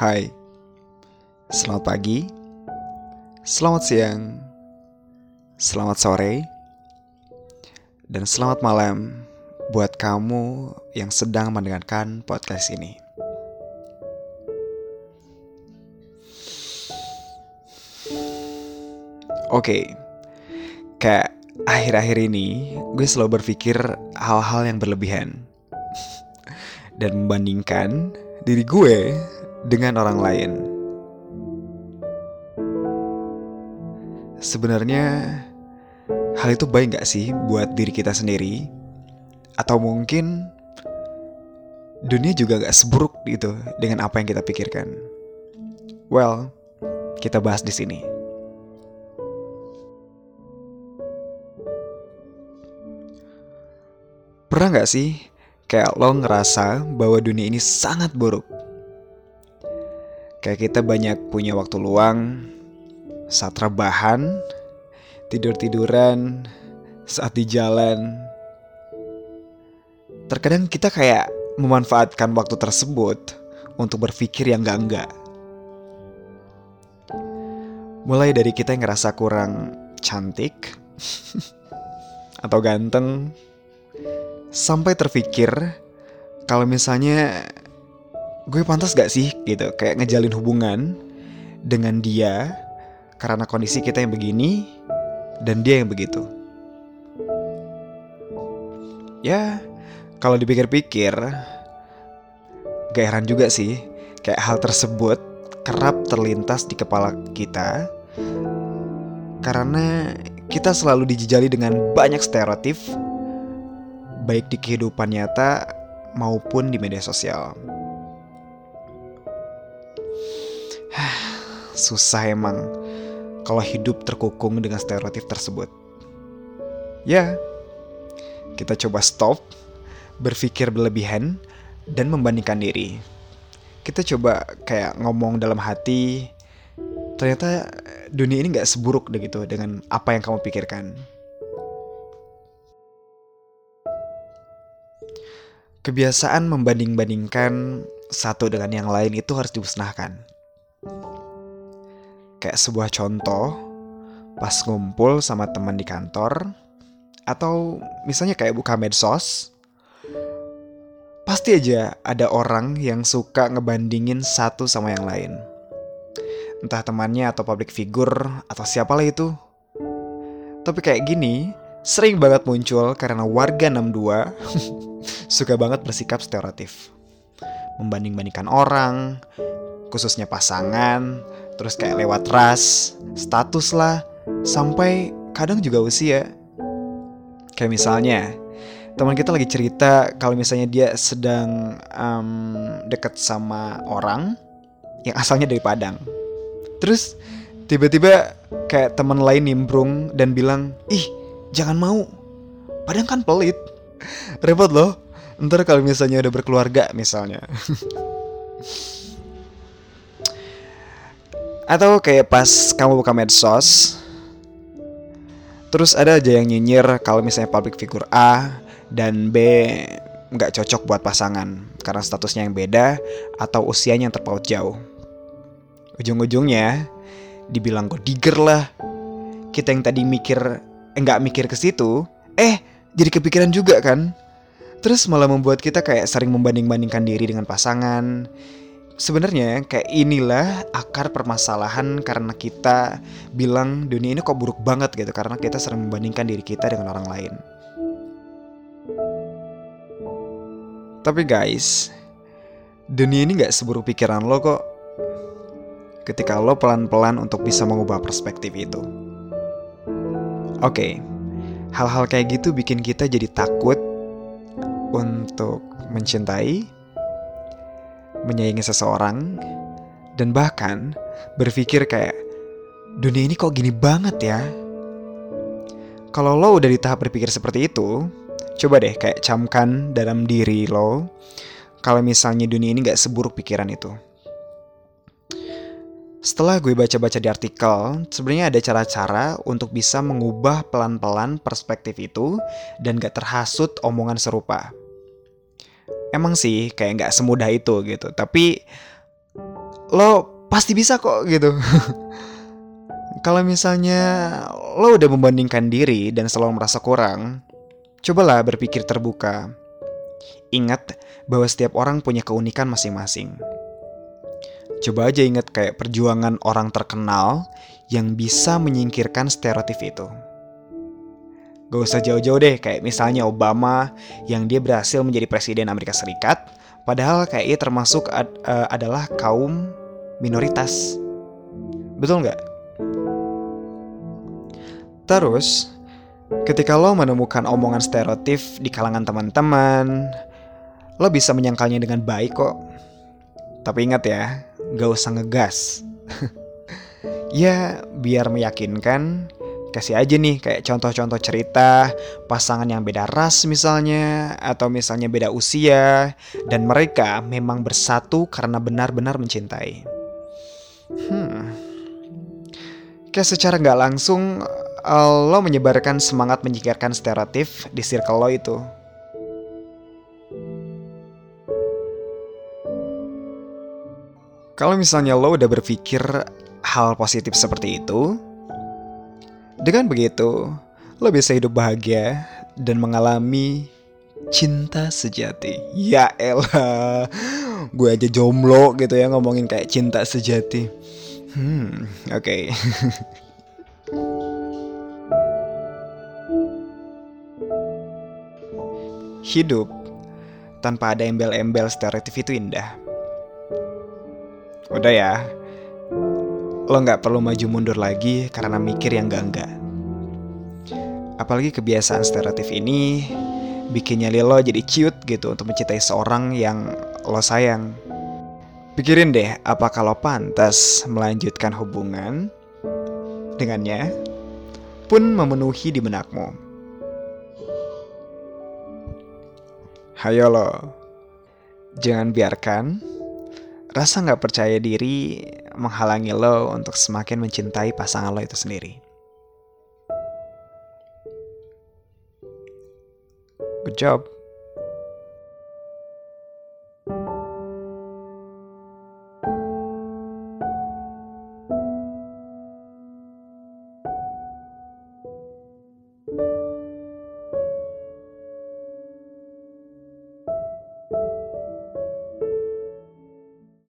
Hai, selamat pagi, selamat siang, selamat sore, dan selamat malam buat kamu yang sedang mendengarkan podcast ini. Oke, kayak akhir-akhir ini gue selalu berpikir hal-hal yang berlebihan. Dan membandingkan diri gue dengan orang lain. Sebenarnya hal itu baik gak sih buat diri kita sendiri? Atau mungkin dunia juga gak seburuk gitu dengan apa yang kita pikirkan? Well, kita bahas di sini. Pernah gak sih kayak lo ngerasa bahwa dunia ini sangat buruk? Kayak kita banyak punya waktu luang saat rebahan, tidur-tiduran, saat di jalan. Terkadang kita kayak memanfaatkan waktu tersebut untuk berpikir yang gak-enggak. Mulai dari kita yang ngerasa kurang cantik atau ganteng, sampai terpikir kalau misalnya gue pantas gak sih gitu kayak ngejalin hubungan dengan dia karena kondisi kita yang begini dan dia yang begitu. Ya, kalau dipikir-pikir gak heran juga sih kayak hal tersebut kerap terlintas di kepala kita karena kita selalu dijejali dengan banyak stereotip baik di kehidupan nyata maupun di media sosial. Susah emang kalau hidup terkukung dengan stereotip tersebut. Ya, kita coba stop, berpikir berlebihan, dan membandingkan diri. Kita coba kayak ngomong dalam hati, ternyata dunia ini gak seburuk deh gitu dengan apa yang kamu pikirkan. Kebiasaan membanding-bandingkan satu dengan yang lain itu harus dimusnahkan. Kayak sebuah contoh, pas ngumpul sama teman di kantor, atau misalnya kayak buka medsos, pasti aja ada orang yang suka ngebandingin satu sama yang lain. Entah temannya atau public figure atau siapalah itu. Tapi kayak gini, sering banget muncul karena warga 62 suka banget bersikap stereotif. Membanding-bandingkan orang, khususnya pasangan, terus kayak lewat ras, status lah, sampai kadang juga usia. Kayak misalnya, teman kita lagi cerita kalau misalnya dia sedang um, deket sama orang yang asalnya dari Padang. Terus tiba-tiba kayak teman lain nimbrung dan bilang, ih jangan mau, Padang kan pelit. Repot loh, ntar kalau misalnya udah berkeluarga misalnya. Atau kayak pas kamu buka medsos, terus ada aja yang nyinyir kalau misalnya public figure A dan B nggak cocok buat pasangan karena statusnya yang beda atau usianya yang terpaut jauh. Ujung-ujungnya dibilang digger lah. Kita yang tadi mikir eh, nggak mikir ke situ, eh jadi kepikiran juga kan. Terus malah membuat kita kayak sering membanding-bandingkan diri dengan pasangan, Sebenarnya kayak inilah akar permasalahan karena kita bilang dunia ini kok buruk banget gitu karena kita sering membandingkan diri kita dengan orang lain. Tapi guys, dunia ini gak seburuk pikiran lo kok. Ketika lo pelan-pelan untuk bisa mengubah perspektif itu. Oke, okay, hal-hal kayak gitu bikin kita jadi takut untuk mencintai, menyayangi seseorang, dan bahkan berpikir kayak, dunia ini kok gini banget ya? Kalau lo udah di tahap berpikir seperti itu, coba deh kayak camkan dalam diri lo, kalau misalnya dunia ini gak seburuk pikiran itu. Setelah gue baca-baca di artikel, sebenarnya ada cara-cara untuk bisa mengubah pelan-pelan perspektif itu dan gak terhasut omongan serupa emang sih kayak nggak semudah itu gitu tapi lo pasti bisa kok gitu. Kalau misalnya lo udah membandingkan diri dan selalu merasa kurang, cobalah berpikir terbuka. Ingat bahwa setiap orang punya keunikan masing-masing. Coba aja ingat kayak perjuangan orang terkenal yang bisa menyingkirkan stereotip itu. Gak usah jauh-jauh deh, kayak misalnya Obama yang dia berhasil menjadi presiden Amerika Serikat, padahal kayak ia termasuk ad, uh, adalah kaum minoritas. Betul nggak? Terus, ketika lo menemukan omongan stereotip di kalangan teman-teman, lo bisa menyangkalnya dengan baik kok. Tapi ingat ya, gak usah ngegas. ya, biar meyakinkan, kasih aja nih kayak contoh-contoh cerita pasangan yang beda ras misalnya, atau misalnya beda usia, dan mereka memang bersatu karena benar-benar mencintai. Hmm. Kayak secara nggak langsung lo menyebarkan semangat menyingkirkan stereotip di circle lo itu. Kalau misalnya lo udah berpikir hal positif seperti itu, dengan begitu lo bisa hidup bahagia dan mengalami cinta sejati. Ya elah, gue aja jomblo gitu ya ngomongin kayak cinta sejati. Hmm, oke. Okay. Hidup tanpa ada embel-embel stereotip itu indah. Udah ya, lo nggak perlu maju mundur lagi karena mikir yang enggak-enggak. Apalagi kebiasaan stereotip ini bikin nyali lo jadi ciut gitu untuk mencintai seorang yang lo sayang. Pikirin deh, apa kalau pantas melanjutkan hubungan dengannya pun memenuhi di benakmu. Hayo lo, jangan biarkan rasa nggak percaya diri menghalangi lo untuk semakin mencintai pasangan lo itu sendiri. Good job.